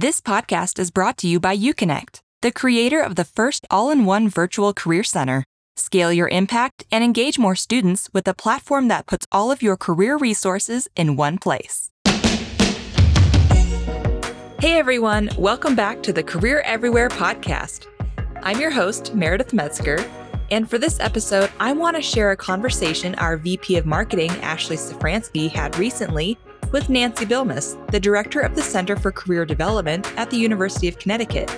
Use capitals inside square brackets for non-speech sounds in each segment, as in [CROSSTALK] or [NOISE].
This podcast is brought to you by UConnect, the creator of the first all in one virtual career center. Scale your impact and engage more students with a platform that puts all of your career resources in one place. Hey everyone, welcome back to the Career Everywhere podcast. I'm your host, Meredith Metzger, and for this episode, I want to share a conversation our VP of Marketing, Ashley Safransky, had recently with Nancy Bilmes, the Director of the Center for Career Development at the University of Connecticut.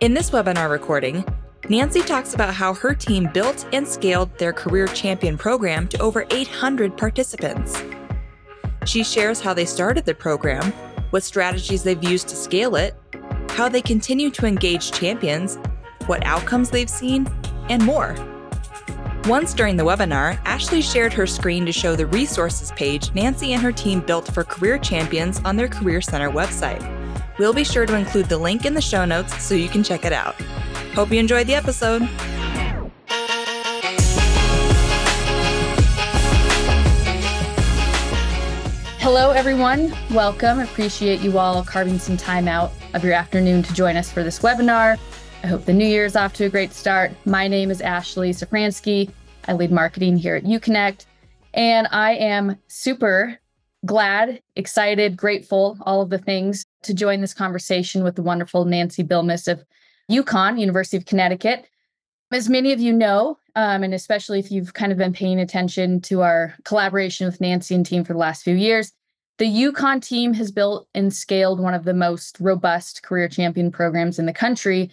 In this webinar recording, Nancy talks about how her team built and scaled their Career Champion program to over 800 participants. She shares how they started the program, what strategies they've used to scale it, how they continue to engage champions, what outcomes they've seen, and more. Once during the webinar, Ashley shared her screen to show the resources page Nancy and her team built for career champions on their Career Center website. We'll be sure to include the link in the show notes so you can check it out. Hope you enjoyed the episode. Hello, everyone. Welcome. Appreciate you all carving some time out of your afternoon to join us for this webinar. I hope the new year is off to a great start. My name is Ashley Safransky. I lead marketing here at UConnect, and I am super glad, excited, grateful, all of the things to join this conversation with the wonderful Nancy Bilmes of UConn, University of Connecticut. As many of you know, um, and especially if you've kind of been paying attention to our collaboration with Nancy and team for the last few years, the UConn team has built and scaled one of the most robust career champion programs in the country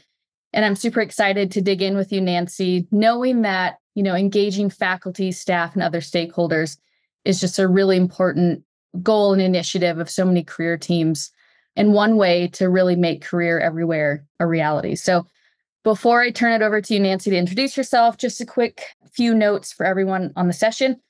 and I'm super excited to dig in with you, Nancy, knowing that, you know, engaging faculty, staff, and other stakeholders is just a really important goal and initiative of so many career teams and one way to really make career everywhere a reality. So before I turn it over to you, Nancy, to introduce yourself, just a quick few notes for everyone on the session.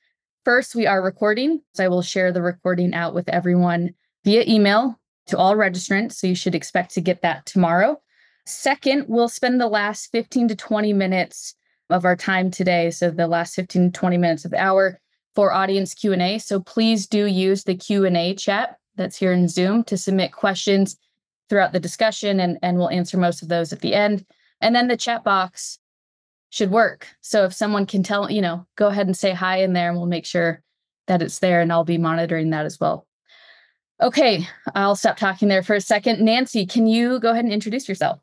First, we are recording. So I will share the recording out with everyone via email to all registrants. So you should expect to get that tomorrow. Second, we'll spend the last 15 to 20 minutes of our time today, so the last 15 20 minutes of the hour for audience Q&A. So please do use the Q&A chat that's here in Zoom to submit questions throughout the discussion and, and we'll answer most of those at the end. And then the chat box should work. So if someone can tell, you know, go ahead and say hi in there and we'll make sure that it's there and I'll be monitoring that as well. Okay, I'll stop talking there for a second. Nancy, can you go ahead and introduce yourself?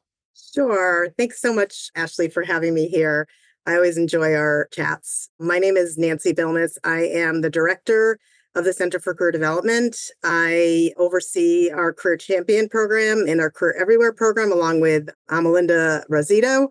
Sure. Thanks so much, Ashley, for having me here. I always enjoy our chats. My name is Nancy Bilmes. I am the director of the Center for Career Development. I oversee our Career Champion program and our Career Everywhere program, along with Amalinda Rosito.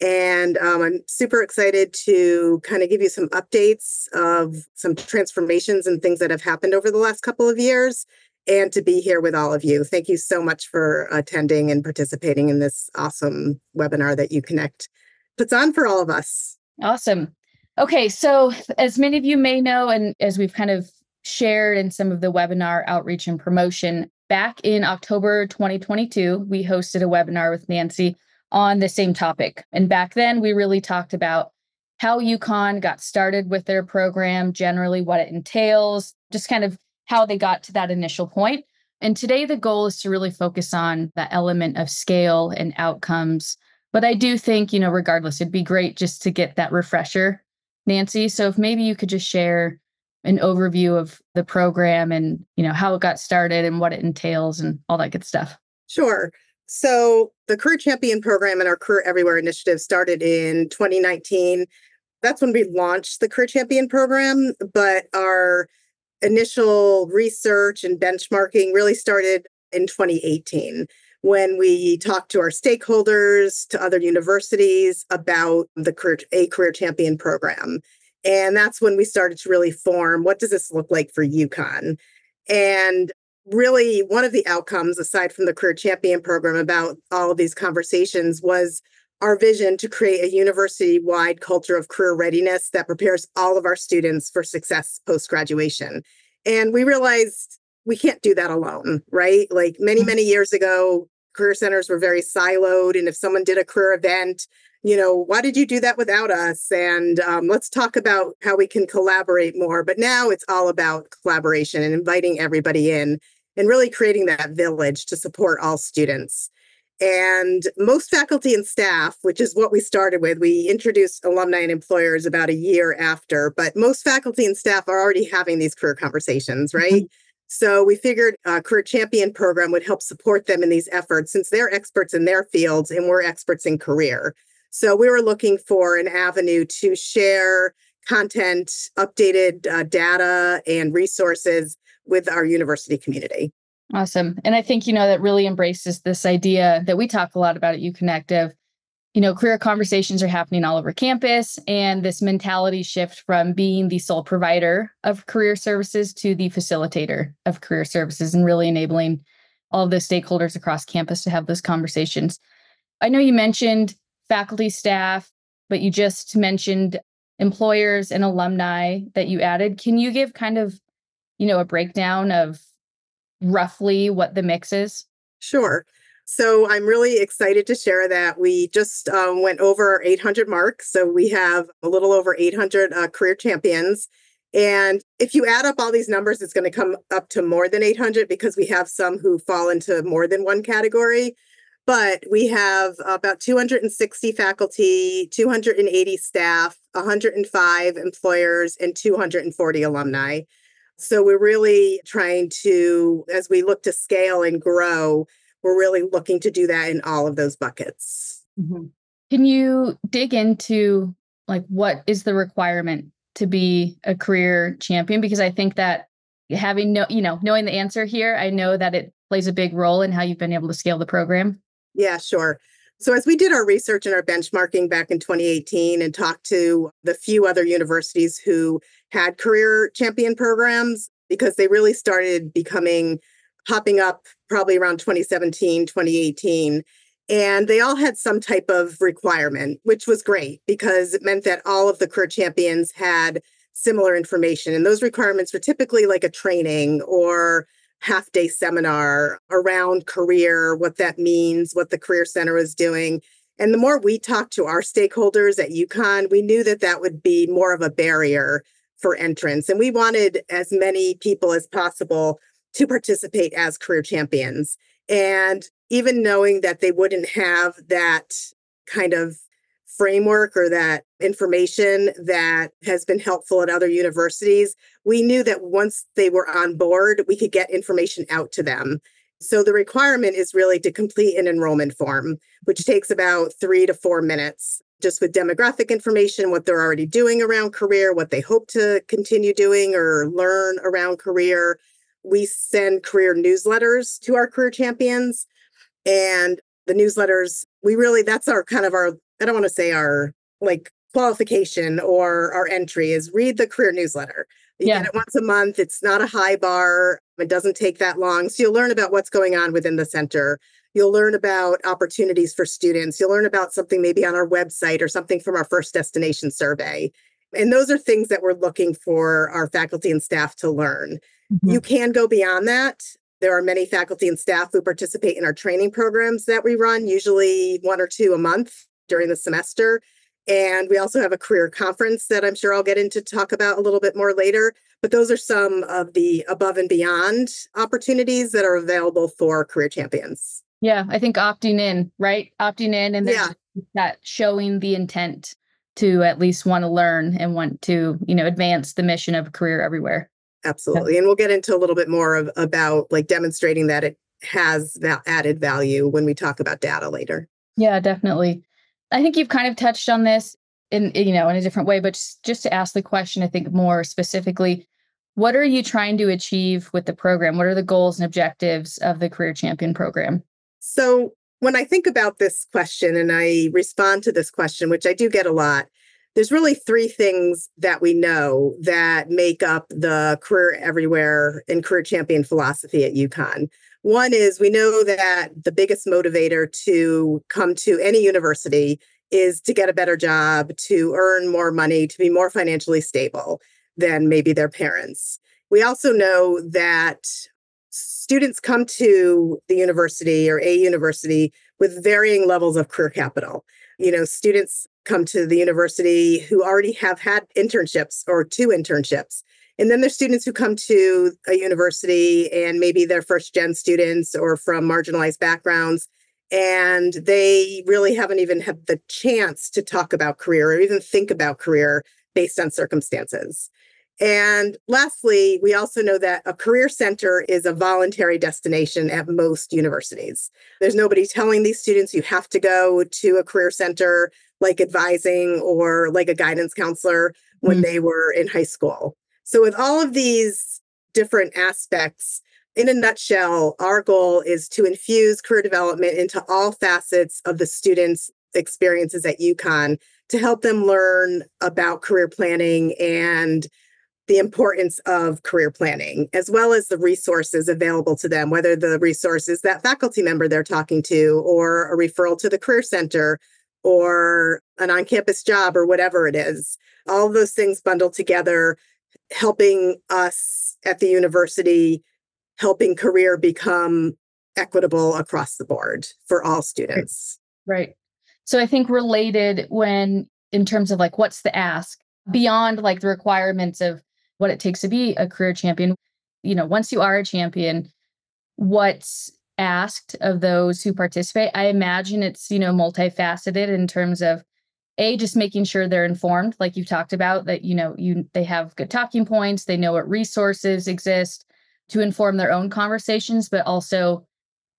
And um, I'm super excited to kind of give you some updates of some transformations and things that have happened over the last couple of years and to be here with all of you. Thank you so much for attending and participating in this awesome webinar that UConnect puts on for all of us. Awesome. Okay, so as many of you may know, and as we've kind of shared in some of the webinar outreach and promotion, back in October 2022, we hosted a webinar with Nancy on the same topic. And back then, we really talked about how UConn got started with their program, generally what it entails, just kind of how they got to that initial point. And today, the goal is to really focus on the element of scale and outcomes. But I do think, you know, regardless, it'd be great just to get that refresher, Nancy. So if maybe you could just share an overview of the program and, you know, how it got started and what it entails and all that good stuff. Sure. So the Career Champion program and our Career Everywhere initiative started in 2019. That's when we launched the Career Champion program, but our initial research and benchmarking really started in 2018 when we talked to our stakeholders, to other universities about the career, A Career Champion program. And that's when we started to really form what does this look like for UConn? And really, one of the outcomes, aside from the Career Champion program, about all of these conversations was our vision to create a university wide culture of career readiness that prepares all of our students for success post graduation. And we realized we can't do that alone, right? Like many, mm-hmm. many years ago, career centers were very siloed. And if someone did a career event, you know, why did you do that without us? And um, let's talk about how we can collaborate more. But now it's all about collaboration and inviting everybody in. and really creating that village to support all students. And most faculty and staff, which is what we started with, we introduced alumni and employers about a year after, but most faculty and staff are already having these career conversations, right? Mm-hmm. So we figured a career champion program would help support them in these efforts since they're experts in their fields and we're experts in career. So we were looking for an avenue to share content, updated uh, data, and resources with our university community. Awesome. And I think, you know, that really embraces this idea that we talk a lot about at UConnect of, you know, career conversations are happening all over campus and this mentality shift from being the sole provider of career services to the facilitator of career services and really enabling all of the stakeholders across campus to have those conversations. I know you mentioned faculty, staff, but you just mentioned employers and alumni that you added. Can you give kind of, you know, a breakdown of roughly what the mix is? Sure. So I'm really excited to share that we just um, went over 800 marks. So we have a little over 800 uh, career champions. And if you add up all these numbers, it's going to come up to more than 800 because we have some who fall into more than one category. But we have about 260 faculty, 280 staff, 105 employers, and 240 alumni. So we're really trying to, as we look to scale and grow, we're really looking to do that in all of those buckets. Mm-hmm. Can you dig into like what is the requirement to be a career champion? Because I think that having no, you know, knowing the answer here, I know that it plays a big role in how you've been able to scale the program. Yeah, sure. So, as we did our research and our benchmarking back in 2018 and talked to the few other universities who had career champion programs, because they really started becoming popping up probably around 2017, 2018. And they all had some type of requirement, which was great because it meant that all of the career champions had similar information. And those requirements were typically like a training or half day seminar around career, what that means, what the Career Center is doing. And the more we talked to our stakeholders at UConn, we knew that that would be more of a barrier for entrance. And we wanted as many people as possible to participate as career champions. And even knowing that they wouldn't have that kind of framework or that information that has been helpful at other universities, we knew that once they were on board, we could get information out to them. So the requirement is really to complete an enrollment form, which takes about three to four minutes, just with demographic information, what they're already doing around career, what they hope to continue doing or learn around career. We send career newsletters to our career champions. And the newsletters, we really, that's our kind of our I don't want to say our like qualification or our entry is read the career newsletter. You yeah. get it once a month. It's not a high bar. It doesn't take that long. So you'll learn about what's going on within the center. You'll learn about opportunities for students. You'll learn about something maybe on our website or something from our first destination survey. And those are things that we're looking for our faculty and staff to learn. Mm-hmm. You can go beyond that. There are many faculty and staff who participate in our training programs that we run, usually one or two a month during the semester. And we also have a career conference that I'm sure I'll get into talk about a little bit more later. But those are some of the above and beyond opportunities that are available for career champions. Yeah, I think opting in, right? Opting in and then yeah. that showing the intent to at least want to learn and want to, you know, advance the mission of career everywhere. Absolutely. Yeah. And we'll get into a little bit more of, about like demonstrating that it has that added value when we talk about data later. Yeah, definitely. I think you've kind of touched on this in you know in a different way, but just, just to ask the question, I think more specifically, what are you trying to achieve with the program? What are the goals and objectives of the Career Champion program? So when I think about this question and I respond to this question, which I do get a lot, there's really three things that we know that make up the career everywhere and career champion philosophy at UConn. One is we know that the biggest motivator to come to any university is to get a better job, to earn more money, to be more financially stable than maybe their parents. We also know that students come to the university or a university with varying levels of career capital. You know, students come to the university who already have had internships or two internships And then there's students who come to a university and maybe they're first gen students or from marginalized backgrounds and they really haven't even had the chance to talk about career or even think about career based on circumstances. And lastly, we also know that a career center is a voluntary destination at most universities. There's nobody telling these students you have to go to a career center like advising or like a guidance counselor when mm-hmm. they were in high school. So, with all of these different aspects, in a nutshell, our goal is to infuse career development into all facets of the students' experiences at UConn to help them learn about career planning and the importance of career planning, as well as the resources available to them, whether the resources that faculty member they're talking to, or a referral to the Career Center, or an on campus job, or whatever it is. All those things bundled together, helping us at the university, helping career become equitable across the board for all students. Right. So I think related when, in terms of like, what's the ask? beyond like the requirements of what it takes to be a career champion. You know, once you are a champion, what's asked of those who participate? I imagine it's, you know, multifaceted in terms of a just making sure they're informed like you've talked about that you know you they have good talking points they know what resources exist to inform their own conversations but also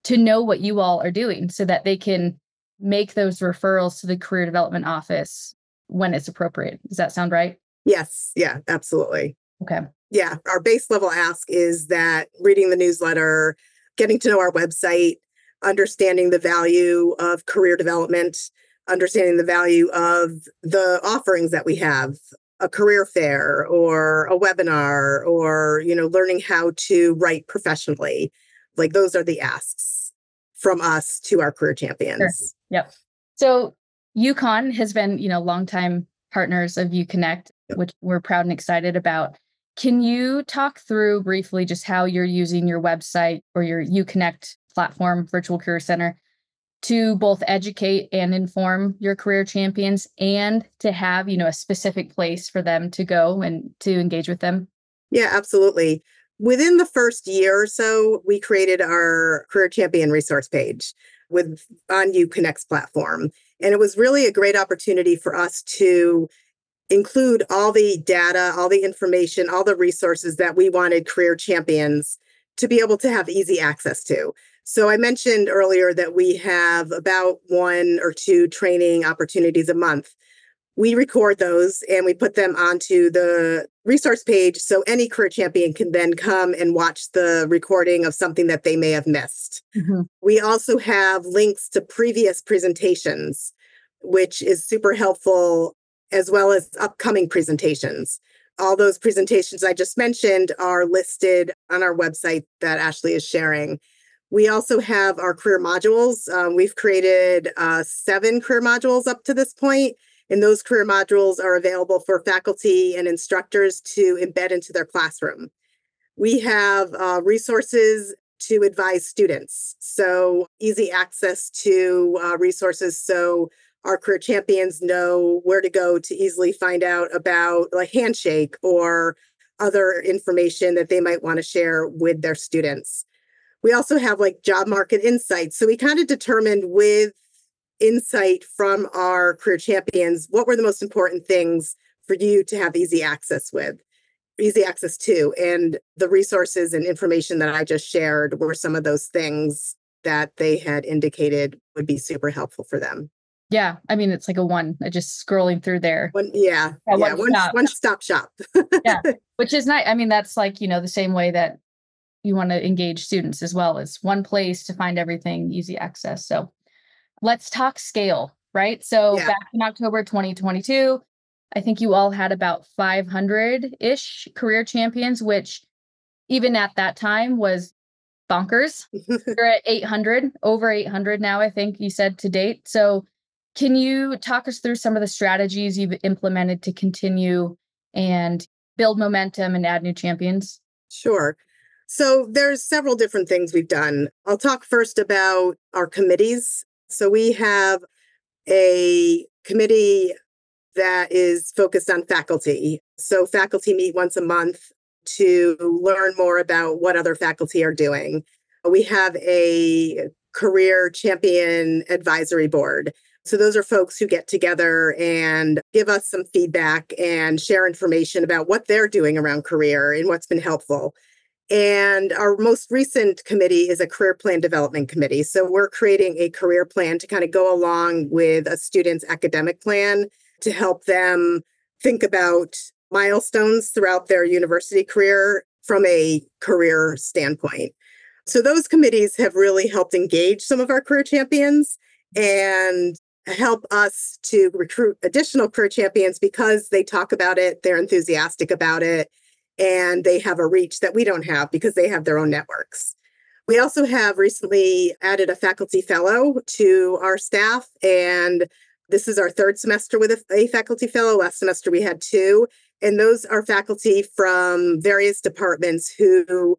to know what you all are doing so that they can make those referrals to the career development office when it's appropriate does that sound right yes yeah absolutely Okay. Yeah. Our base level ask is that reading the newsletter, getting to know our website, understanding the value of career development, understanding the value of the offerings that we have a career fair or a webinar or you know learning how to write professionally. Like those are the asks from us to our career champions. Sure. yep. So UConn has been you know longtime partners of uconnect which we're proud and excited about can you talk through briefly just how you're using your website or your UConnect platform, Virtual Career Center, to both educate and inform your career champions and to have, you know, a specific place for them to go and to engage with them? Yeah, absolutely. Within the first year or so, we created our career champion resource page with on UConnect's platform. And it was really a great opportunity for us to include all the data, all the information, all the resources that we wanted career champions to be able to have easy access to. So I mentioned earlier that we have about one or two training opportunities a month. We record those and we put them onto the resource page so any career champion can then come and watch the recording of something that they may have missed. Mm-hmm. We also have links to previous presentations, which is super helpful as well as upcoming presentations. All those presentations I just mentioned are listed on our website that Ashley is sharing. We also have our career modules. Um, we've created uh, seven career modules up to this point, and those career modules are available for faculty and instructors to embed into their classroom. We have uh, resources to advise students, so easy access to uh, resources. So our career champions know where to go to easily find out about like handshake or other information that they might want to share with their students. We also have like job market insights. So we kind of determined with insight from our career champions what were the most important things for you to have easy access with, easy access to. And the resources and information that I just shared were some of those things that they had indicated would be super helpful for them. Yeah, I mean it's like a one. I just scrolling through there. One, yeah, yeah, yeah one, one, stop. one stop shop. yeah, [LAUGHS] which is nice. I mean that's like you know the same way that you want to engage students as well as one place to find everything, easy access. So let's talk scale, right? So yeah. back in October 2022, I think you all had about 500 ish career champions, which even at that time was bonkers. [LAUGHS] You're at 800, over 800 now, I think you said to date. So can you talk us through some of the strategies you've implemented to continue and build momentum and add new champions? Sure. So there's several different things we've done. I'll talk first about our committees. So we have a committee that is focused on faculty. So faculty meet once a month to learn more about what other faculty are doing. We have a career champion advisory board. So those are folks who get together and give us some feedback and share information about what they're doing around career and what's been helpful. And our most recent committee is a career plan development committee. So we're creating a career plan to kind of go along with a student's academic plan to help them think about milestones throughout their university career from a career standpoint. So those committees have really helped engage some of our career champions and help us to recruit additional career champions because they talk about it, they're enthusiastic about it, and they have a reach that we don't have because they have their own networks. We also have recently added a faculty fellow to our staff, and this is our third semester with a, a faculty fellow. Last semester we had two, and those are faculty from various departments who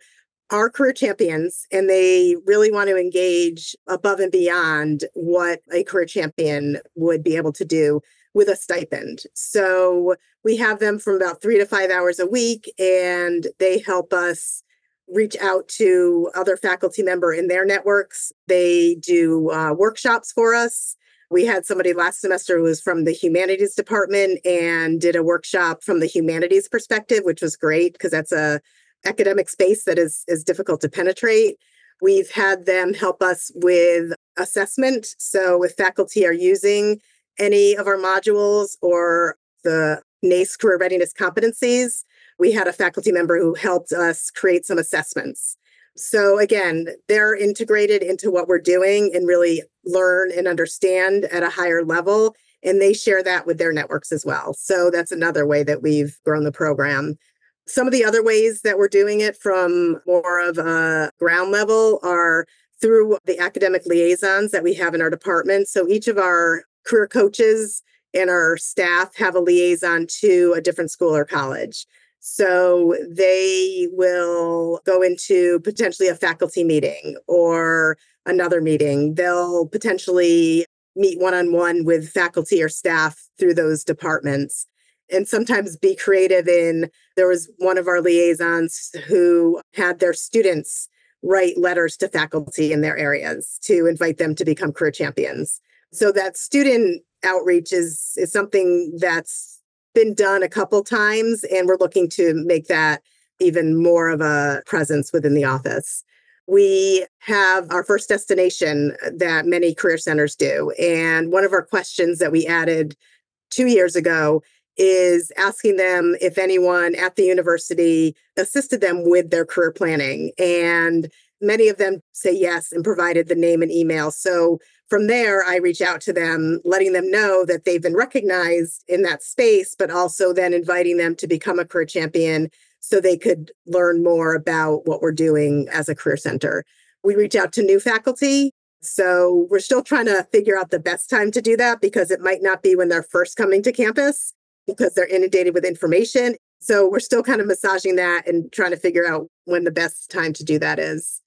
are career champions and they really want to engage above and beyond what a career champion would be able to do with a stipend. So we have them from about three to five hours a week, and they help us reach out to other faculty member in their networks. They do uh, workshops for us. We had somebody last semester who was from the humanities department and did a workshop from the humanities perspective, which was great because that's a academic space that is is difficult to penetrate. We've had them help us with assessment. So if faculty are using any of our modules or the NACE career readiness competencies, we had a faculty member who helped us create some assessments. So again, they're integrated into what we're doing and really learn and understand at a higher level. And they share that with their networks as well. So that's another way that we've grown the program. Some of the other ways that we're doing it from more of a ground level are through the academic liaisons that we have in our department. So each of our career coaches and our staff have a liaison to a different school or college. So they will go into potentially a faculty meeting or another meeting. They'll potentially meet one on one with faculty or staff through those departments and sometimes be creative in there was one of our liaisons who had their students write letters to faculty in their areas to invite them to become career champions. So that student outreach is is something that's been done a couple times and we're looking to make that even more of a presence within the office. We have our first destination that many career centers do and one of our questions that we added two years ago is asking them if anyone at the university assisted them with their career planning. And many of them say yes and provided the name and email. So from there, I reach out to them, letting them know that they've been recognized in that space, but also then inviting them to become a career champion so they could learn more about what we're doing as a career center. We reach out to new faculty. So we're still trying to figure out the best time to do that because it might not be when they're first coming to campus because they're inundated with information. So we're still kind of massaging that and trying to figure out when the best time to do that is.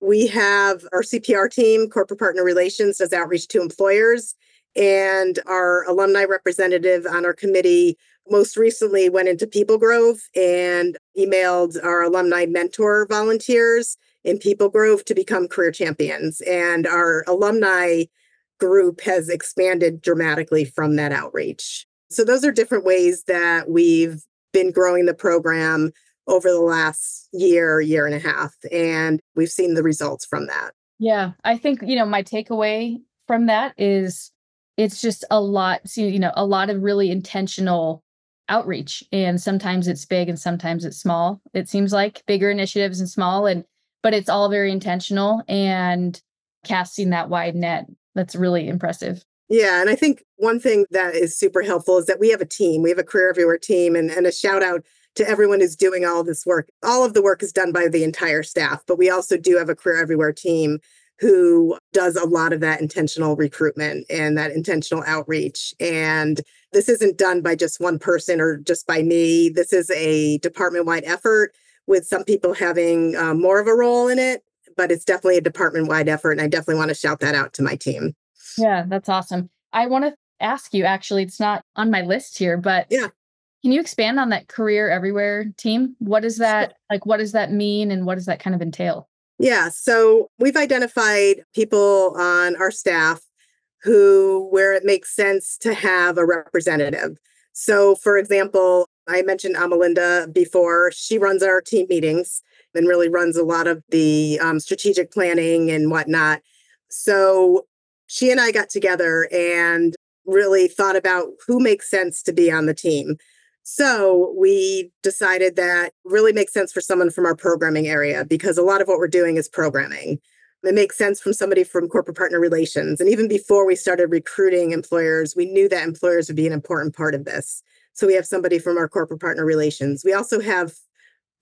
We have our CPR team, Corporate Partner Relations, does outreach to employers. And our alumni representative on our committee most recently went into People Grove and emailed our alumni mentor volunteers in People Grove to become career champions. And our alumni group has expanded dramatically from that outreach. So those are different ways that we've been growing the program over the last year, year and a half. And we've seen the results from that. Yeah. I think, you know, my takeaway from that is it's just a lot, you know, a lot of really intentional outreach. And sometimes it's big and sometimes it's small. It seems like bigger initiatives and small and but it's all very intentional and casting that wide net. That's really impressive. Yeah. And I think one thing that is super helpful is that we have a team. We have a Career Everywhere team and, and a shout out to everyone who's doing all this work. All of the work is done by the entire staff, but we also do have a Career Everywhere team who does a lot of that intentional recruitment and that intentional outreach. And this isn't done by just one person or just by me. This is a department wide effort with some people having uh, more of a role in it, but it's definitely a department wide effort. And I definitely want to shout that out to my team. Yeah, that's awesome. I want to ask you actually, it's not on my list here, but yeah. Can you expand on that career everywhere team? What does that like what does that mean and what does that kind of entail? Yeah, so we've identified people on our staff who where it makes sense to have a representative. So for example, I mentioned Amalinda before. She runs our team meetings and really runs a lot of the um, strategic planning and whatnot. So she and I got together and really thought about who makes sense to be on the team. So we decided that really makes sense for someone from our programming area because a lot of what we're doing is programming. It makes sense from somebody from corporate partner relations. And even before we started recruiting employers, we knew that employers would be an important part of this. So we have somebody from our corporate partner relations. We also have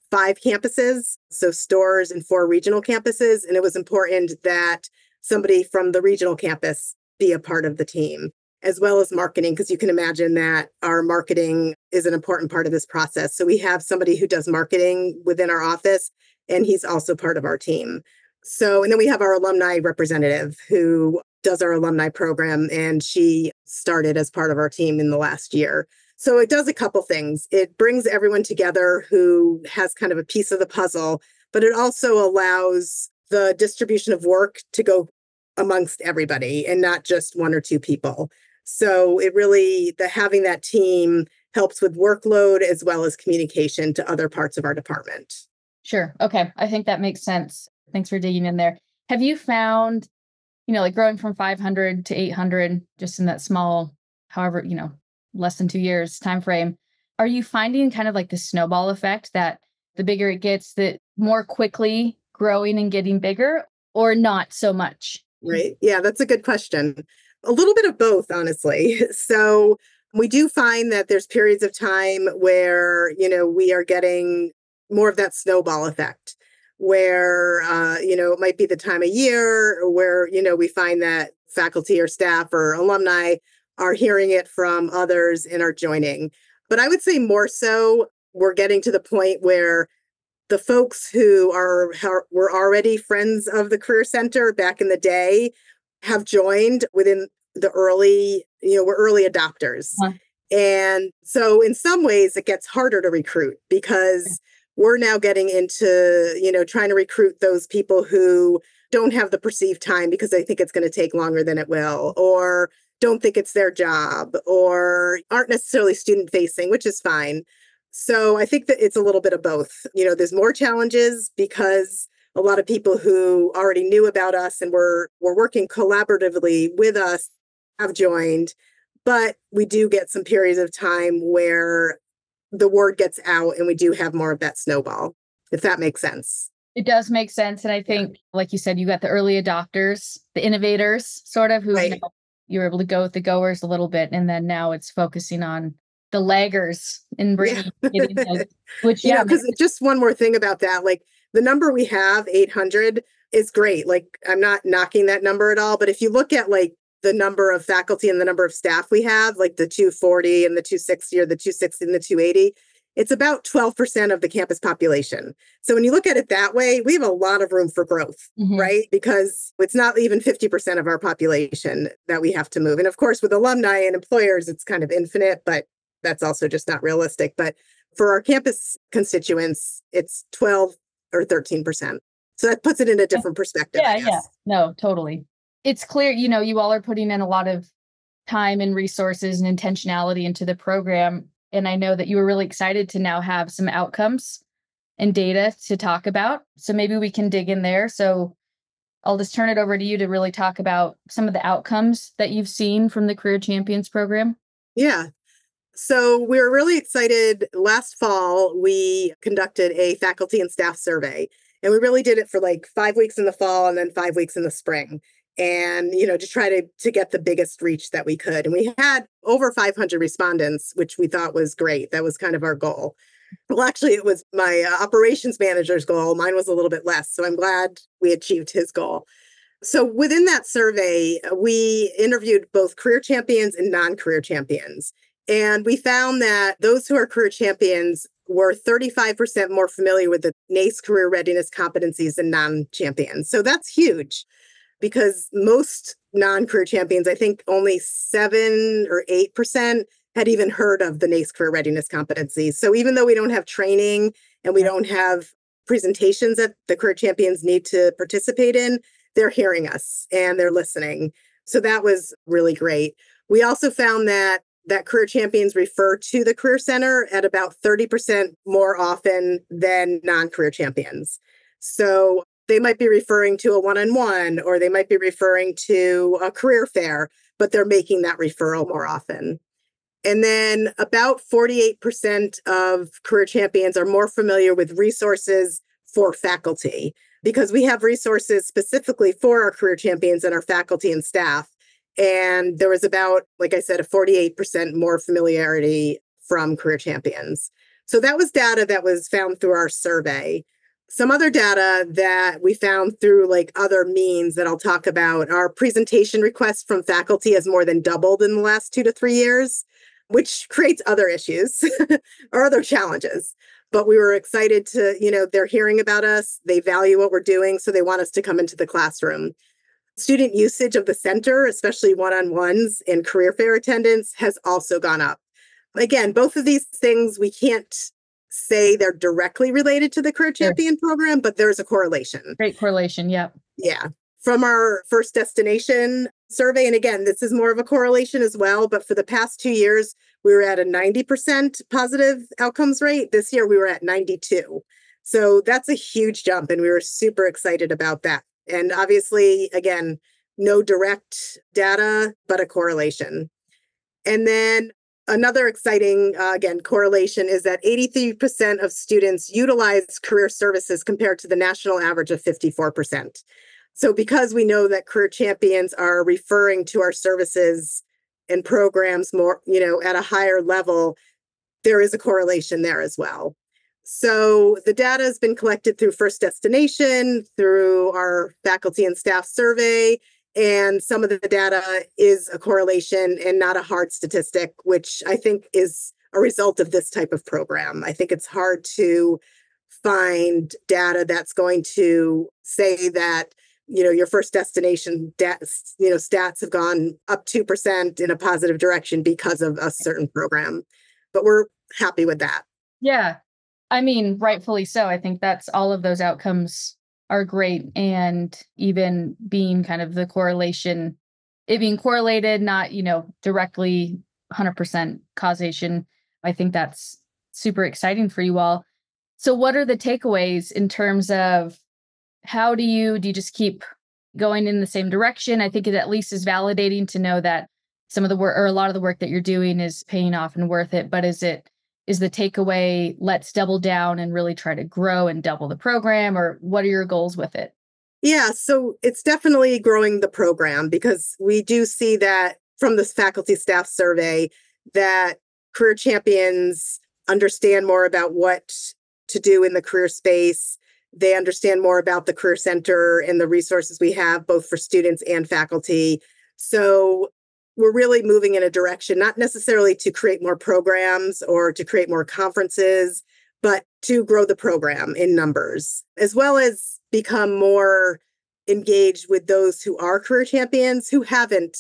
five campuses, so Storrs and four regional campuses. And it was important that somebody from the regional campus be a part of the team as well as marketing, because you can imagine that our marketing is an important part of this process. So we have somebody who does marketing within our office, and he's also part of our team. So, and then we have our alumni representative who does our alumni program, and she started as part of our team in the last year. So it does a couple things. It brings everyone together who has kind of a piece of the puzzle, but it also allows the distribution of work to go amongst everybody and not just one or two people. So it really, the having that team helps with workload as well as communication to other parts of our department. Sure. Okay. I think that makes sense. Thanks for digging in there. Have you found, you know, like growing from 500 to 800 just in that small, however, you know, less than 2 years time frame, are you finding kind of like the snowball effect that the bigger it gets, the more quickly growing and getting bigger or not so much? Right. Yeah, that's a good question. A little bit of both, honestly. [LAUGHS] So we do find that there's periods of time where, you know, we are getting more of that snowball effect where, uh, you know, it might be the time of year where, you know, we find that faculty or staff or alumni are hearing it from others and are joining. But I would say more so, we're getting to the point where the folks who are were already friends of the career center back in the day have joined within the early, you know, we're early adopters. Huh. And so in some ways it gets harder to recruit because we're now getting into, you know, trying to recruit those people who don't have the perceived time because they think it's going to take longer than it will or don't think it's their job or aren't necessarily student facing, which is fine. So I think that it's a little bit of both. You know, there's more challenges because a lot of people who already knew about us and were were working collaboratively with us have joined but we do get some periods of time where the word gets out and we do have more of that snowball if that makes sense it does make sense and i think like you said you got the early adopters the innovators sort of who right. you, know, you were able to go with the goers a little bit and then now it's focusing on the laggers and bringing yeah. [LAUGHS] which yeah because just one more thing about that like the number we have 800 is great like i'm not knocking that number at all but if you look at like the number of faculty and the number of staff we have like the 240 and the 260 or the 260 and the 280 it's about 12% of the campus population. So when you look at it that way, we have a lot of room for growth, mm-hmm. right? Because it's not even 50% of our population that we have to move. And of course, with alumni and employers, it's kind of infinite, but that's also just not realistic. But for our campus constituents, it's 12 or 13%. So that puts it in a eh, different perspective. Yeah, yeah. No, totally. It's clear, you know, you all are putting in a lot of time and resources and intentionality into the program. And I know that you were really excited to now have some outcomes and data to talk about. So maybe we can dig in there. So I'll just turn it over to you to really talk about some of the outcomes that you've seen from the Career Champions program. Yeah. So we were really excited. Last fall, we conducted a faculty and staff survey, and we really did it for like five weeks in the fall and then five weeks in the spring. And you know, to try to to get the biggest reach that we could. And we had over 500 respondents, which we thought was great. That was kind of our goal. Well, actually, it was my uh, operations manager's goal. Mine was a little bit less. So I'm glad we achieved his goal. So within that survey, we interviewed both career champions and non career champions. And we found that those who are career champions were 35% more familiar with the NACE career readiness competencies than non champions. So that's huge because most non career champions, I think only seven or 8% had even heard of the NACE career readiness competencies. So even though we don't have training and we don't have presentations that the career champions need to participate in, they're hearing us and they're listening. So that was really great. We also found that that career champions refer to the career center at about 30% more often than non-career champions. So they might be referring to a one-on-one or they might be referring to a career fair, but they're making that referral more often. And then about 48% of career champions are more familiar with resources for faculty because we have resources specifically for our career champions and our faculty and staff. And there was about, like I said, a 48% more familiarity from career champions. So that was data that was found through our survey. Some other data that we found through like other means that I'll talk about our presentation requests from faculty has more than doubled in the last two to three years, which creates other issues [LAUGHS] or other challenges but we were excited to, you know, they're hearing about us, they value what we're doing, so they want us to come into the classroom. Student usage of the center, especially one on ones and career fair attendance, has also gone up. Again, both of these things we can't say they're directly related to the Career Champion sure. program, but there's a correlation. Great correlation. Yep. Yeah. From our first destination survey, and again, this is more of a correlation as well, but for the past two years, we were at a 90% positive outcomes rate. This year we were at 92. So that's a huge jump and we were super excited about that. And obviously, again, no direct data, but a correlation. And then another exciting, uh, again, correlation is that 83% of students utilize career services compared to the national average of 54%. So, because we know that career champions are referring to our services and programs more, you know, at a higher level, there is a correlation there as well. So the data has been collected through First Destination, through our faculty and staff survey, and some of the data is a correlation and not a hard statistic, which I think is a result of this type of program. I think it's hard to find data that's going to say that you know your first destination stats you know stats have gone up 2% in a positive direction because of a certain program. But we're happy with that. Yeah i mean rightfully so. I think that's all of those outcomes are great and even being kind of the correlation it being correlated not you know directly 100% causation i think that's super exciting for you all. So what are the takeaways in terms of how do you do you just keep going in the same direction? I think it at least is validating to know that some of the work or a lot of the work that you're doing is paying off and worth it but is it is the takeaway let's double down and really try to grow and double the program or what are your goals with it yeah so it's definitely growing the program because we do see that from this faculty staff survey that career champions understand more about what to do in the career space they understand more about the Career Center and the resources we have, both for students and faculty. So we're really moving in a direction, not necessarily to create more programs or to create more conferences, but to grow the program in numbers, as well as become more engaged with those who are career champions who haven't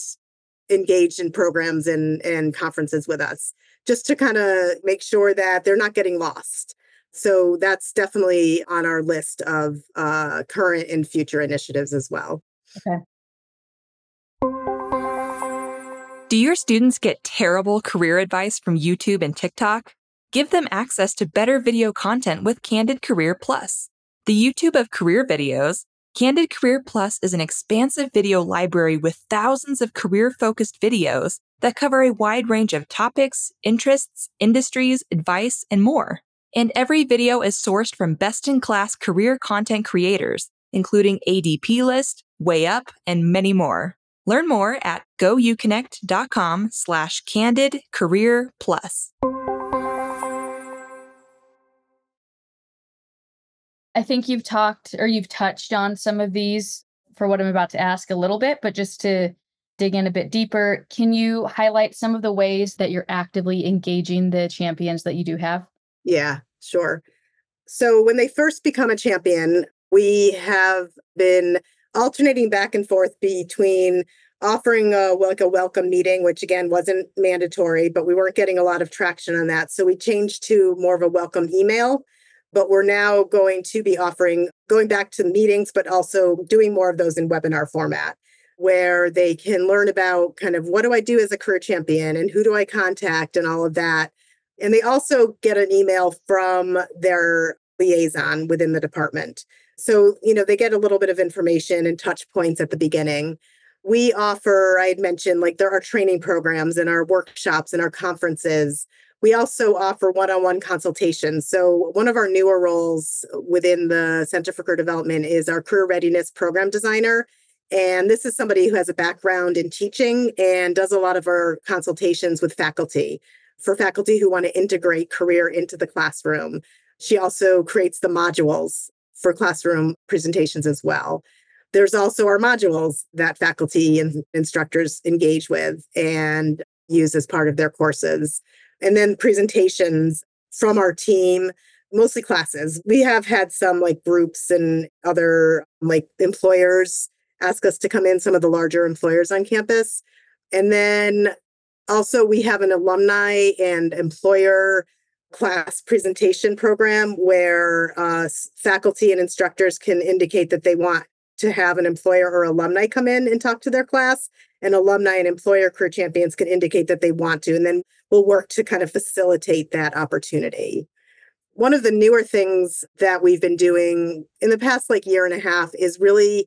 engaged in programs and, and conferences with us, just to kind of make sure that they're not getting lost. So that's definitely on our list of uh, current and future initiatives as well. Okay. Do your students get terrible career advice from YouTube and TikTok? Give them access to better video content with Candid Career Plus. The YouTube of career videos, Candid Career Plus is an expansive video library with thousands of career focused videos that cover a wide range of topics, interests, industries, advice, and more. And every video is sourced from best in class career content creators, including ADP List, Way Up, and many more. Learn more at gouconnect.com slash candid career plus. I think you've talked or you've touched on some of these for what I'm about to ask a little bit, but just to dig in a bit deeper, can you highlight some of the ways that you're actively engaging the champions that you do have? Yeah, sure. So when they first become a champion, we have been alternating back and forth between offering a like a welcome meeting, which again wasn't mandatory, but we weren't getting a lot of traction on that. So we changed to more of a welcome email. But we're now going to be offering going back to meetings, but also doing more of those in webinar format where they can learn about kind of what do I do as a career champion and who do I contact and all of that. And they also get an email from their liaison within the department. So, you know, they get a little bit of information and touch points at the beginning we offer, I had mentioned, like there are training programs and our workshops and our conferences. We also offer one on one consultations. So, one of our newer roles within the Center for Career Development is our career readiness program designer. And this is somebody who has a background in teaching and does a lot of our consultations with faculty for faculty who want to integrate career into the classroom. She also creates the modules for classroom presentations as well. There's also our modules that faculty and instructors engage with and use as part of their courses. And then presentations from our team, mostly classes. We have had some like groups and other like employers ask us to come in, some of the larger employers on campus. And then also, we have an alumni and employer class presentation program where uh, faculty and instructors can indicate that they want to have an employer or alumni come in and talk to their class. And alumni and employer career champions can indicate that they want to, and then we'll work to kind of facilitate that opportunity. One of the newer things that we've been doing in the past like year and a half is really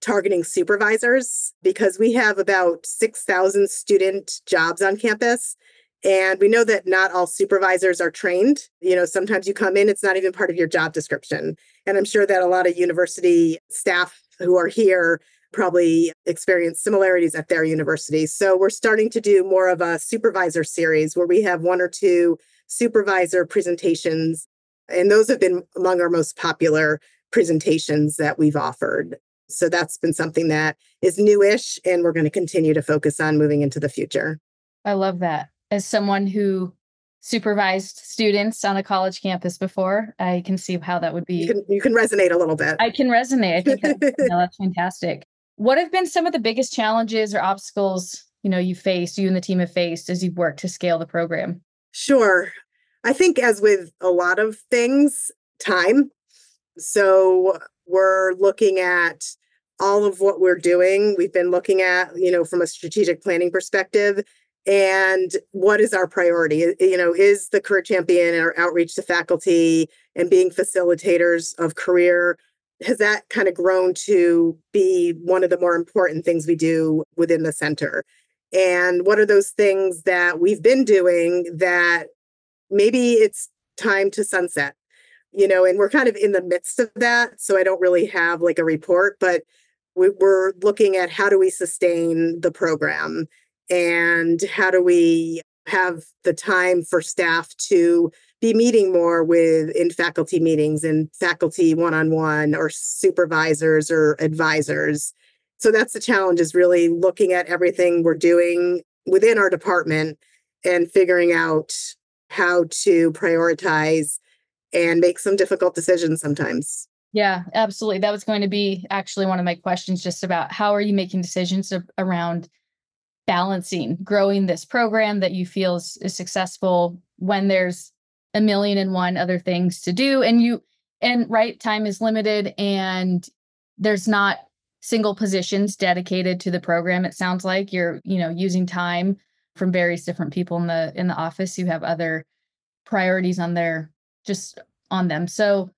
targeting supervisors because we have about 6,000 student jobs on campus. And we know that not all supervisors are trained. You know, sometimes you come in, it's not even part of your job description. And I'm sure that a lot of university staff who are here probably experience similarities at their universities. So we're starting to do more of a supervisor series where we have one or two supervisor presentations. And those have been among our most popular presentations that we've offered. So that's been something that is newish and we're going to continue to focus on moving into the future. I love that. As someone who supervised students on a college campus before. I can see how that would be. You can, you can resonate a little bit. I can resonate. I think that, [LAUGHS] you know, that's fantastic. What have been some of the biggest challenges or obstacles you know you faced, you and the team have faced as you've worked to scale the program? Sure. I think as with a lot of things, time. So we're looking at all of what we're doing. We've been looking at, you know, from a strategic planning perspective, and what is our priority? You know is the career champion our outreach to faculty and being facilitators of career has that kind of grown to be one of the more important things we do within the center? And what are those things that we've been doing that maybe it's time to sunset? You know and we're kind of in the midst of that so i don't really have like a report but we're looking at how do we sustain the program and how do we have the time for staff to be meeting more with in faculty meetings and faculty one-on-one or supervisors or advisors. So that's the challenge is really looking at everything we're doing within our department and figuring out how to prioritize and make some difficult decisions sometimes. Yeah absolutely. That was going to be actually one of my questions just about how are you making decisions around balancing growing this program that you feel is, is successful when there's a million and one other things to do and you and right time is limited and there's not single positions dedicated to the program it sounds like. You're you know using time from various different people in the in the office. Who have other priorities on their just on them. So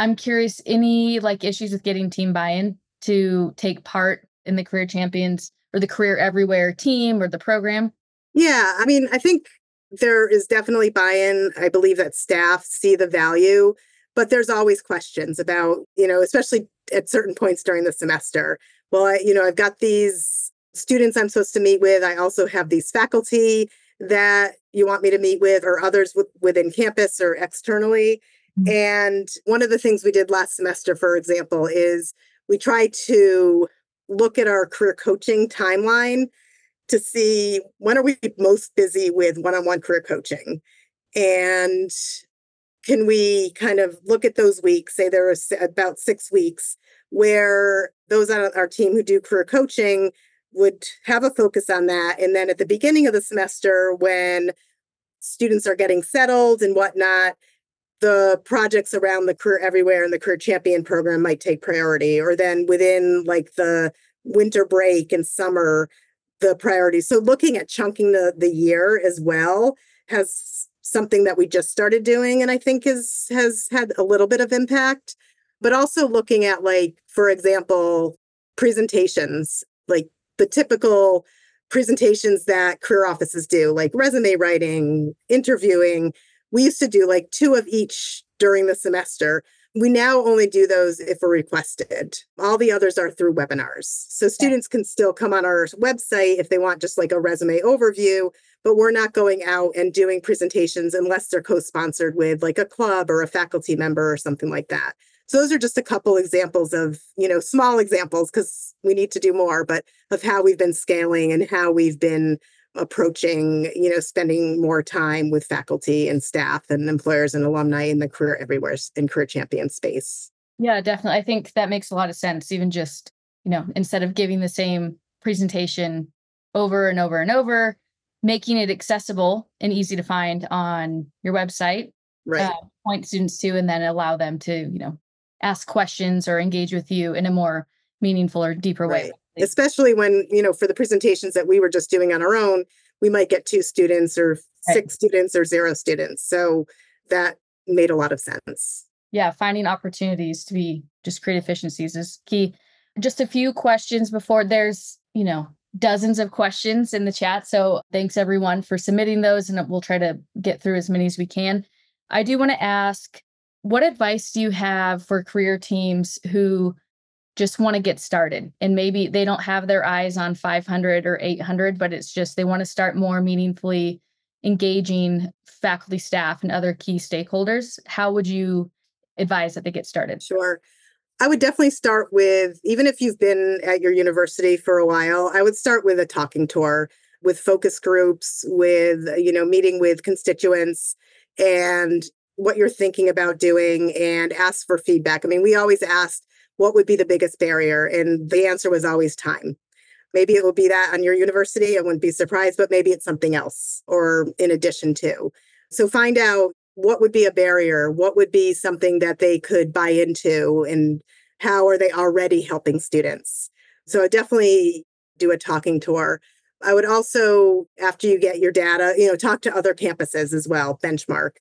i'm curious any like issues with getting team buy-in to take part in the career champions or the Career Everywhere team or the program? Yeah, I mean, I think there is definitely buy in. I believe that staff see the value, but there's always questions about, you know, especially at certain points during the semester. Well, I, you know, I've got these students I'm supposed to meet with. I also have these faculty that you want me to meet with, or others within campus or externally. Mm-hmm. And one of the things we did last semester, for example, is we tried to look at our career coaching timeline to see when are we most busy with one-on-one career coaching and can we kind of look at those weeks say there are about six weeks where those on our team who do career coaching would have a focus on that. And then at the beginning of the semester, when students are getting settled and whatnot, the projects around the Career Everywhere and the Career Champion program might take priority. Or then within like the winter break and summer, the priority. So looking at chunking the the year as well has something that we just started doing and I think is has had a little bit of impact. But also looking at like, for example, presentations, like the typical presentations that career offices do, like resume writing, interviewing. We used to do like two of each during the semester. We now only do those if we're requested. All the others are through webinars. So students can still come on our website if they want just like a resume overview, but we're not going out and doing presentations unless they're co sponsored with like a club or a faculty member or something like that. So those are just a couple examples of, you know, small examples because we need to do more, but of how we've been scaling and how we've been approaching, you know, spending more time with faculty and staff and employers and alumni in the career everywhere in career champion space. Yeah, definitely. I think that makes a lot of sense. Even just, you know, instead of giving the same presentation over and over and over, making it accessible and easy to find on your website. Right. Uh, point students to and then allow them to, you know, ask questions or engage with you in a more meaningful or deeper right. way. Especially when, you know, for the presentations that we were just doing on our own, we might get two students or right. six students or zero students. So that made a lot of sense. Yeah, finding opportunities to be just create efficiencies is key. Just a few questions before there's, you know, dozens of questions in the chat. So thanks everyone for submitting those and we'll try to get through as many as we can. I do want to ask what advice do you have for career teams who just want to get started. And maybe they don't have their eyes on 500 or 800 but it's just they want to start more meaningfully engaging faculty staff and other key stakeholders. How would you advise that they get started? Sure. I would definitely start with even if you've been at your university for a while i would start with a talking tour with focus groups with you know meeting with constituents and what you're thinking about doing and ask for feedback. I mean, we always asked what would be the biggest barrier, and the answer was always time. Maybe it will be that on your university. I wouldn't be surprised, but maybe it's something else or in addition to. So find out what would be a barrier, what would be something that they could buy into, and how are they already helping students. So definitely do a talking tour. I would also, after you get your data, you know, talk to other campuses as well, benchmark.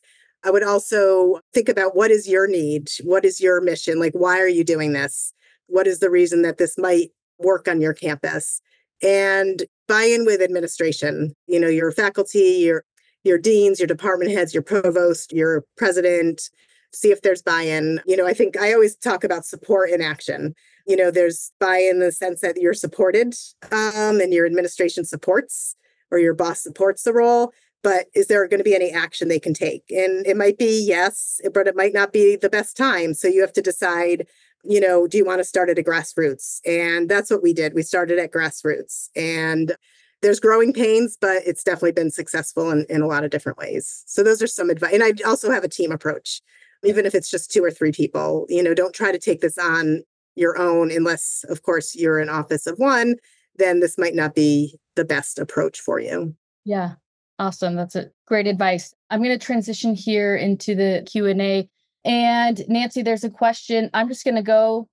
I would also think about what is your need? What is your mission? Like, why are you doing this? What is the reason that this might work on your campus? And buy in with administration, you know, your faculty, your your deans, your department heads, your provost, your president, see if there's buy-in. You know, I think I always talk about support in action. You know, there's buy-in in the sense that you're supported um, and your administration supports or your boss supports the role but is there going to be any action they can take? And it might be yes, but it might not be the best time. So you have to decide, you know, do you want to start at a grassroots? And that's what we did. We started at grassroots and there's growing pains, but it's definitely been successful in, in a lot of different ways. So those are some advice. And I also have a team approach, even if it's just two or three people, you know, don't try to take this on your own unless, of course, you're an office of one, then this might not be the best approach for you. Yeah. Awesome. That's a great advice. I'm going to transition here into the Q&A. And Nancy, there's a question. I'm just going to go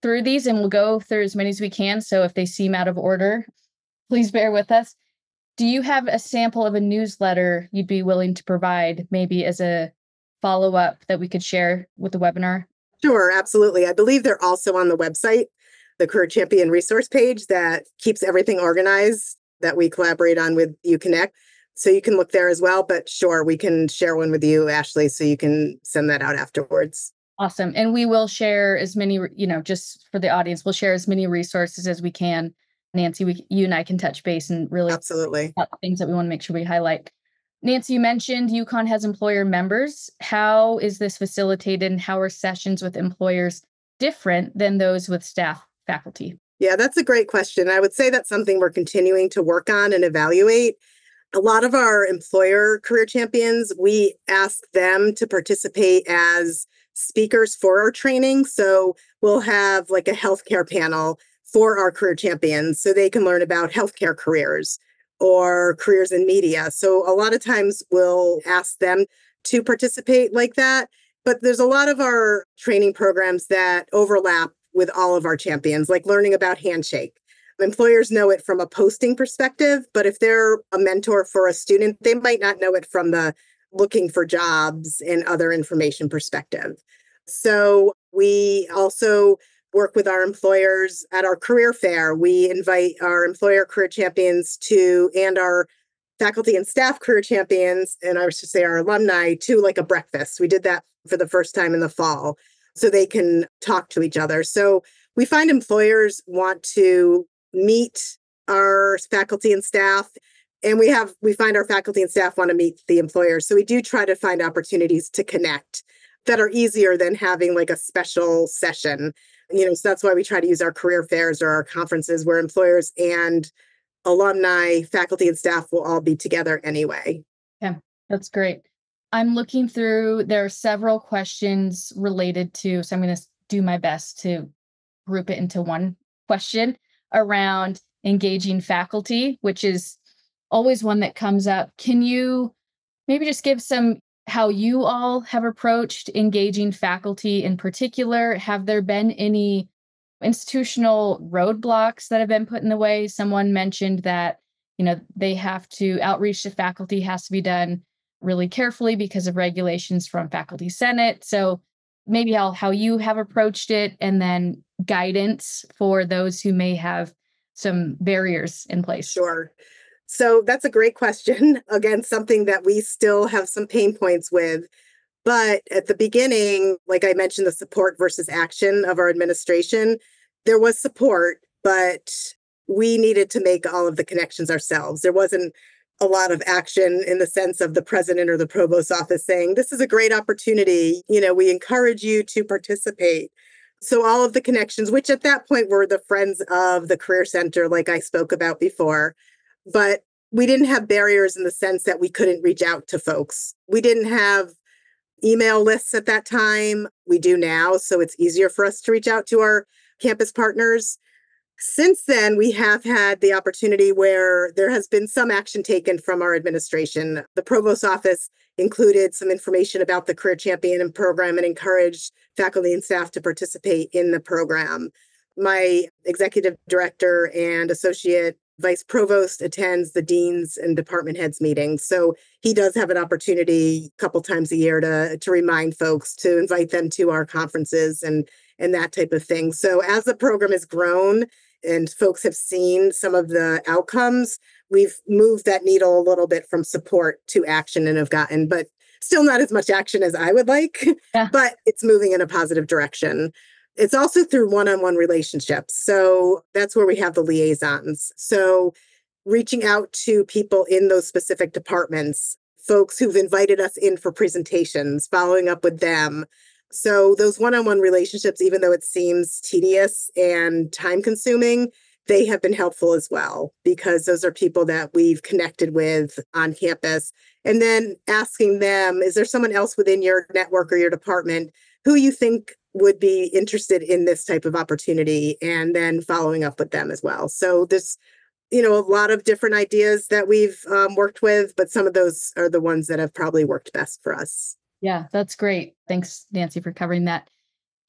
through these and we'll go through as many as we can. So if they seem out of order, please bear with us. Do you have a sample of a newsletter you'd be willing to provide maybe as a follow up that we could share with the webinar? Sure, absolutely. I believe they're also on the website, the Career Champion resource page that keeps everything organized that we collaborate on with UConnect. So you can look there as well. But sure, we can share one with you, Ashley, so you can send that out afterwards. Awesome. And we will share as many, you know, just for the audience, we'll share as many resources as we can. Nancy, we, you and I can touch base and really absolutely things that we want to make sure we highlight. Nancy, you mentioned UConn has employer members. How is this facilitated and how are sessions with employers different than those with staff faculty? Yeah, that's a great question. I would say that's something we're continuing to work on and evaluate a lot of our employer career champions, we ask them to participate as speakers for our training. So we'll have like a healthcare panel for our career champions so they can learn about healthcare careers or careers in media. So a lot of times we'll ask them to participate like that. But there's a lot of our training programs that overlap with all of our champions, like learning about Handshake. Employers know it from a posting perspective, but if they're a mentor for a student, they might not know it from the looking for jobs and other information perspective. So we also work with our employers at our career fair. We invite our employer career champions to and our faculty and staff career champions, and I was to say our alumni to like a breakfast. We did that for the first time in the fall so they can talk to each other. So we find employers want to meet our faculty and staff and we have we find our faculty and staff want to meet the employers so we do try to find opportunities to connect that are easier than having like a special session. You know so that's why we try to use our career fairs or our conferences where employers and alumni faculty and staff will all be together anyway. Yeah that's great. I'm looking through there are several questions related to so i'm going to do my best to group it into one question around engaging faculty which is always one that comes up can you maybe just give some how you all have approached engaging faculty in particular. Have there been any institutional roadblocks that have been put in the way? Someone mentioned that, you know, they have to outreach to faculty has to be done really carefully because of regulations from faculty senate. So maybe how, how you have approached it and then guidance for those who may have some barriers in place. Sure. So that's a great question. [LAUGHS] Again, something that we still have some pain points with. But at the beginning, like I mentioned, the support versus action of our administration, there was support, but we needed to make all of the connections ourselves. There wasn't a lot of action in the sense of the president or the provost office saying, This is a great opportunity. You know, we encourage you to participate. So, all of the connections, which at that point were the friends of the Career Center, like I spoke about before, but we didn't have barriers in the sense that we couldn't reach out to folks. We didn't have email lists at that time. We do now. So it's easier for us to reach out to our campus partners. Since then, we have had the opportunity where there has been some action taken from our administration. The provost office included some information about the Career Champion program and encouraged faculty and staff to participate in the program. My executive director and associate vice provost attends the deans and department heads meetings. So he does have an opportunity a couple times a year to to remind folks to invite them to our conferences and and that type of thing. So as the program has grown and folks have seen some of the outcomes, we've moved that needle a little bit from support to action and have gotten, but still not as much action as I would like, yeah. but it's moving in a positive direction. It's also through one on one relationships. So that's where we have the liaisons. So reaching out to people in those specific departments, folks who've invited us in for presentations, following up with them. So those one on one relationships, even though it seems tedious and time consuming, they have been helpful as well because those are people that we've connected with on campus. And then asking them, is there someone else within your network or your department who you think would be interested in this type of opportunity and then following up with them as well. So there's you know a lot of different ideas that we've um, worked with, but some of those are the ones that have probably worked best for us. Yeah, that's great. Thanks, Nancy, for covering that.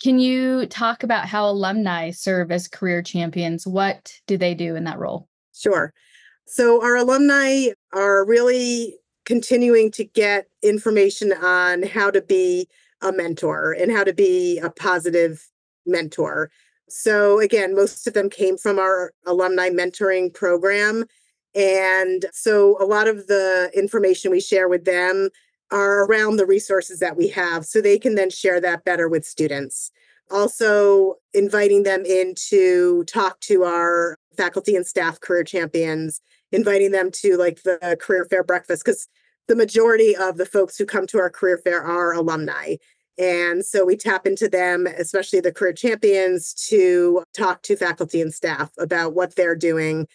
Can you talk about how alumni serve as career champions? What do they do in that role? Sure. So our alumni are really continuing to get information on how to be a mentor and how to be a positive mentor. So, again, most of them came from our alumni mentoring program. And so, a lot of the information we share with them are around the resources that we have so they can then share that better with students. Also, inviting them in to talk to our faculty and staff career champions, inviting them to like the career fair breakfast, because the majority of the folks who come to our career fair are alumni. And so we tap into them, especially the career champions, to talk to faculty and staff about what they're doing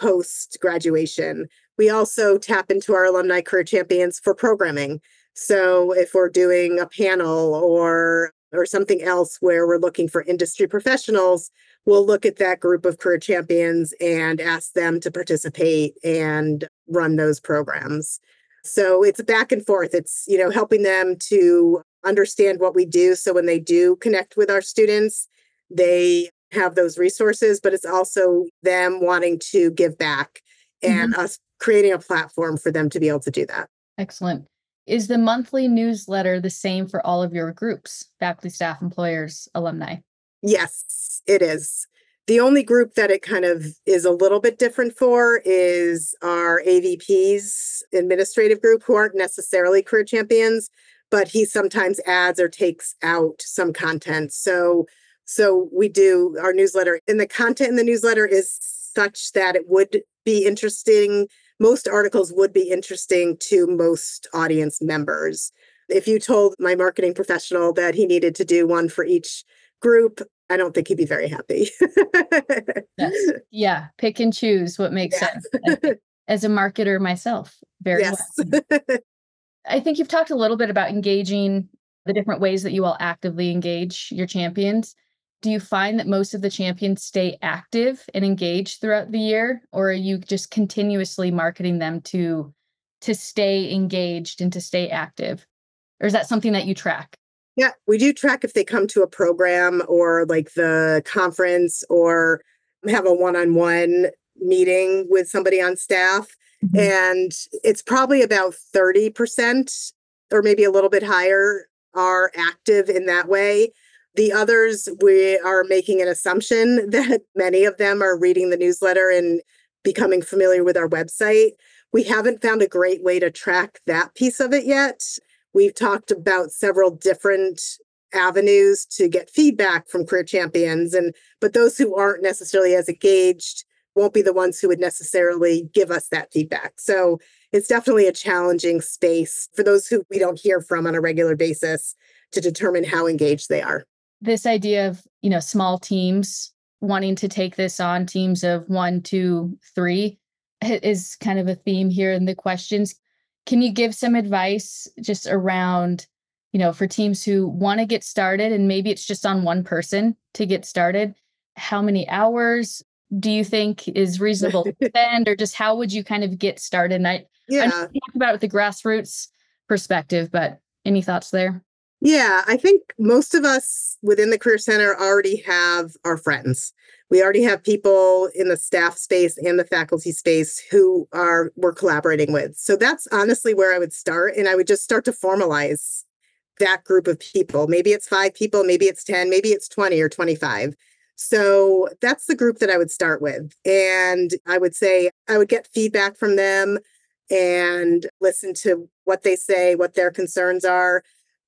post graduation. We also tap into our alumni career champions for programming. So if we're doing a panel or or something else where we're looking for industry professionals, we'll look at that group of career champions and ask them to participate and run those programs. So it's back and forth. It's, you know, helping them to understand what we do. So when they do connect with our students, they have those resources, but it's also them wanting to give back and mm-hmm. us creating a platform for them to be able to do that. Excellent. Is the monthly newsletter the same for all of your groups, faculty, staff, employers, alumni? Yes, it is. The only group that it kind of is a little bit different for is our AVPs administrative group, who aren't necessarily career champions, but he sometimes adds or takes out some content. So so we do our newsletter, and the content in the newsletter is such that it would be interesting. Most articles would be interesting to most audience members. If you told my marketing professional that he needed to do one for each group, I don't think he'd be very happy. yes. Yeah, pick and choose what makes yeah. sense. As a marketer myself, very yes. well. [LAUGHS] I think you've talked a little bit about engaging the different ways that you all actively engage your champions do you find that most of the champions stay active and engaged throughout the year or are you just continuously marketing them to to stay engaged and to stay active? Or is that something that you track? Yeah we do track if they come to a program or like the conference or have a one-on-one meeting with somebody on staff. Mm-hmm. and it's probably about 30% or maybe a little bit higher are active in that way the others, we are making an assumption [LAUGHS] that many of them are reading the newsletter and becoming familiar with our website. We haven't found a great way to track that piece of it yet. We've talked about several different avenues to get feedback from career champions and but those who aren't necessarily as engaged won't be the ones who would necessarily give us that feedback. So it's definitely a challenging space for those who we don't hear from on a regular basis to determine how engaged they are this idea of you know small teams wanting to take this on teams of one two three is kind of a theme here in the questions. Can you give some advice just around you know for teams who want to get started and maybe it's just on one person to get started how many hours do you think is reasonable to [LAUGHS] spend or just how would you kind of get started? And i yeah. I talk about it with the grassroots perspective but any thoughts there yeah, I think most of us within the Career Center already have our friends. We already have people in the staff space and the faculty space who are we're collaborating with. So that's honestly where I would start. And I would just start to formalize that group of people. Maybe it's five people, maybe it's 10, maybe it's 20 or 25. So that's the group that I would start with. And I would say I would get feedback from them and listen to what they say, what their concerns are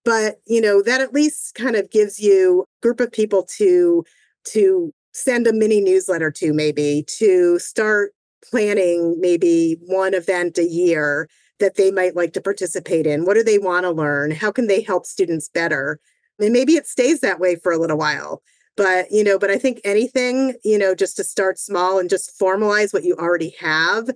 but you know that at least kind of gives you a group of people to to send a mini newsletter to maybe to start planning maybe one event a year that they might like to participate in. What do they want to learn? How can they help students better? And maybe it stays that way for a little while but you know but i think anything you know just to start small and just formalize what you already have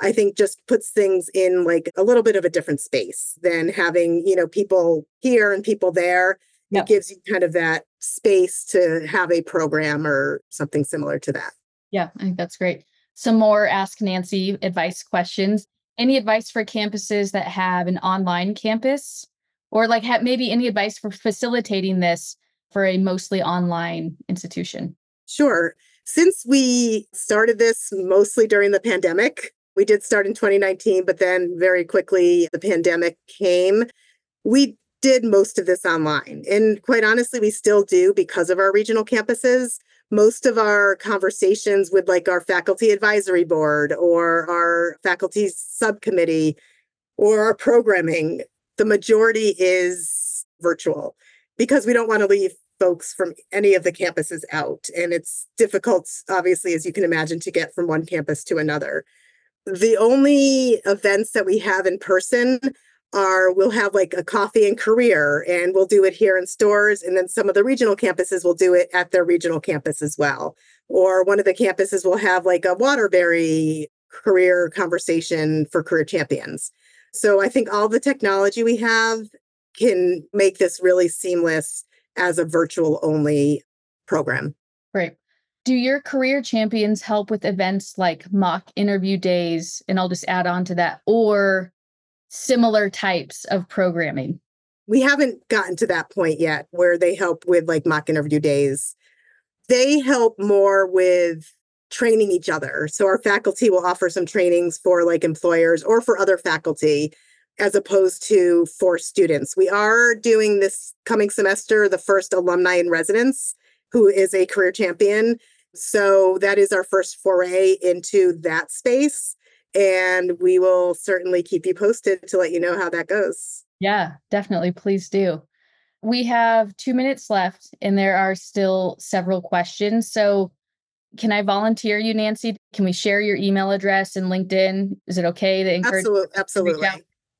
I think just puts things in like a little bit of a different space than having, you know, people here and people there. Yep. It gives you kind of that space to have a program or something similar to that. Yeah, I think that's great. Some more Ask Nancy advice questions. Any advice for campuses that have an online campus or like have maybe any advice for facilitating this for a mostly online institution? Sure. Since we started this mostly during the pandemic, we did start in 2019, but then very quickly the pandemic came. We did most of this online. And quite honestly, we still do because of our regional campuses. Most of our conversations with like our faculty advisory board or our faculty subcommittee or our programming, the majority is virtual because we don't want to leave folks from any of the campuses out. And it's difficult, obviously, as you can imagine, to get from one campus to another the only events that we have in person are we'll have like a coffee and career and we'll do it here in Storrs and then some of the regional campuses will do it at their regional campus as well or one of the campuses will have like a waterbury career conversation for career champions so i think all the technology we have can make this really seamless as a virtual only program. Great. Do your career champions help with events like mock interview days? And I'll just add on to that, or similar types of programming? We haven't gotten to that point yet where they help with like mock interview days. They help more with training each other. So our faculty will offer some trainings for like employers or for other faculty as opposed to for students. We are doing this coming semester the first alumni in residence who is a career champion. So that is our first foray into that space. And we will certainly keep you posted to let you know how that goes. Yeah, definitely. Please do. We have two minutes left and there are still several questions. So, can I volunteer you, Nancy? Can we share your email address and LinkedIn? Is it okay to encourage? Absolutely. Absolutely.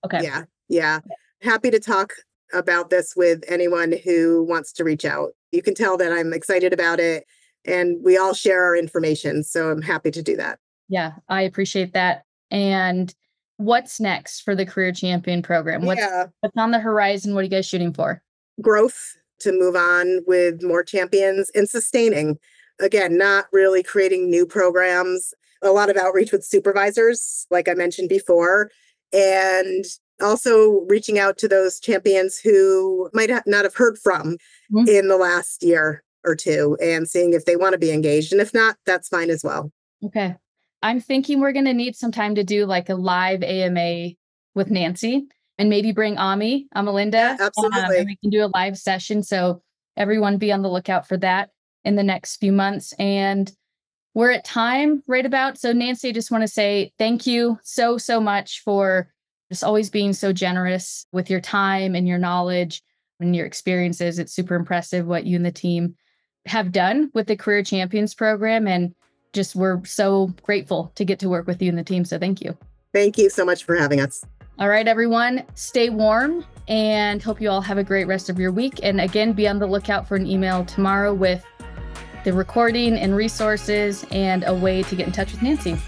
Okay. Yeah. Yeah. Happy to talk about this with anyone who wants to reach out. You can tell that I'm excited about it and we all share our information. So I'm happy to do that. Yeah, I appreciate that. And what's next for the Career Champion program? What's, yeah. what's on the horizon? What are you guys shooting for? Growth to move on with more champions and sustaining. Again, not really creating new programs, a lot of outreach with supervisors, like I mentioned before, and also reaching out to those champions who might ha- not have heard from mm-hmm. in the last year or two and seeing if they want to be engaged. And if not, that's fine as well. Okay. I'm thinking we're going to need some time to do like a live AMA with Nancy and maybe bring Ami, Amalinda. Yeah, absolutely. Um, and we can do a live session. So everyone be on the lookout for that in the next few months. And we're at time right about. So, Nancy, I just want to say thank you so, so much for just always being so generous with your time and your knowledge and your experiences. It's super impressive what you and the team have done with the Career Champions program. And just we're so grateful to get to work with you and the team. So thank you. Thank you so much for having us. All right, everyone, stay warm and hope you all have a great rest of your week. And again, be on the lookout for an email tomorrow with the recording and resources and a way to get in touch with Nancy.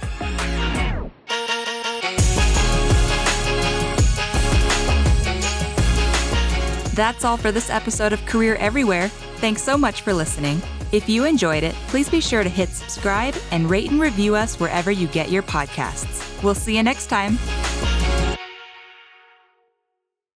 That's all for this episode of Career Everywhere. Thanks so much for listening. If you enjoyed it, please be sure to hit subscribe and rate and review us wherever you get your podcasts. We'll see you next time.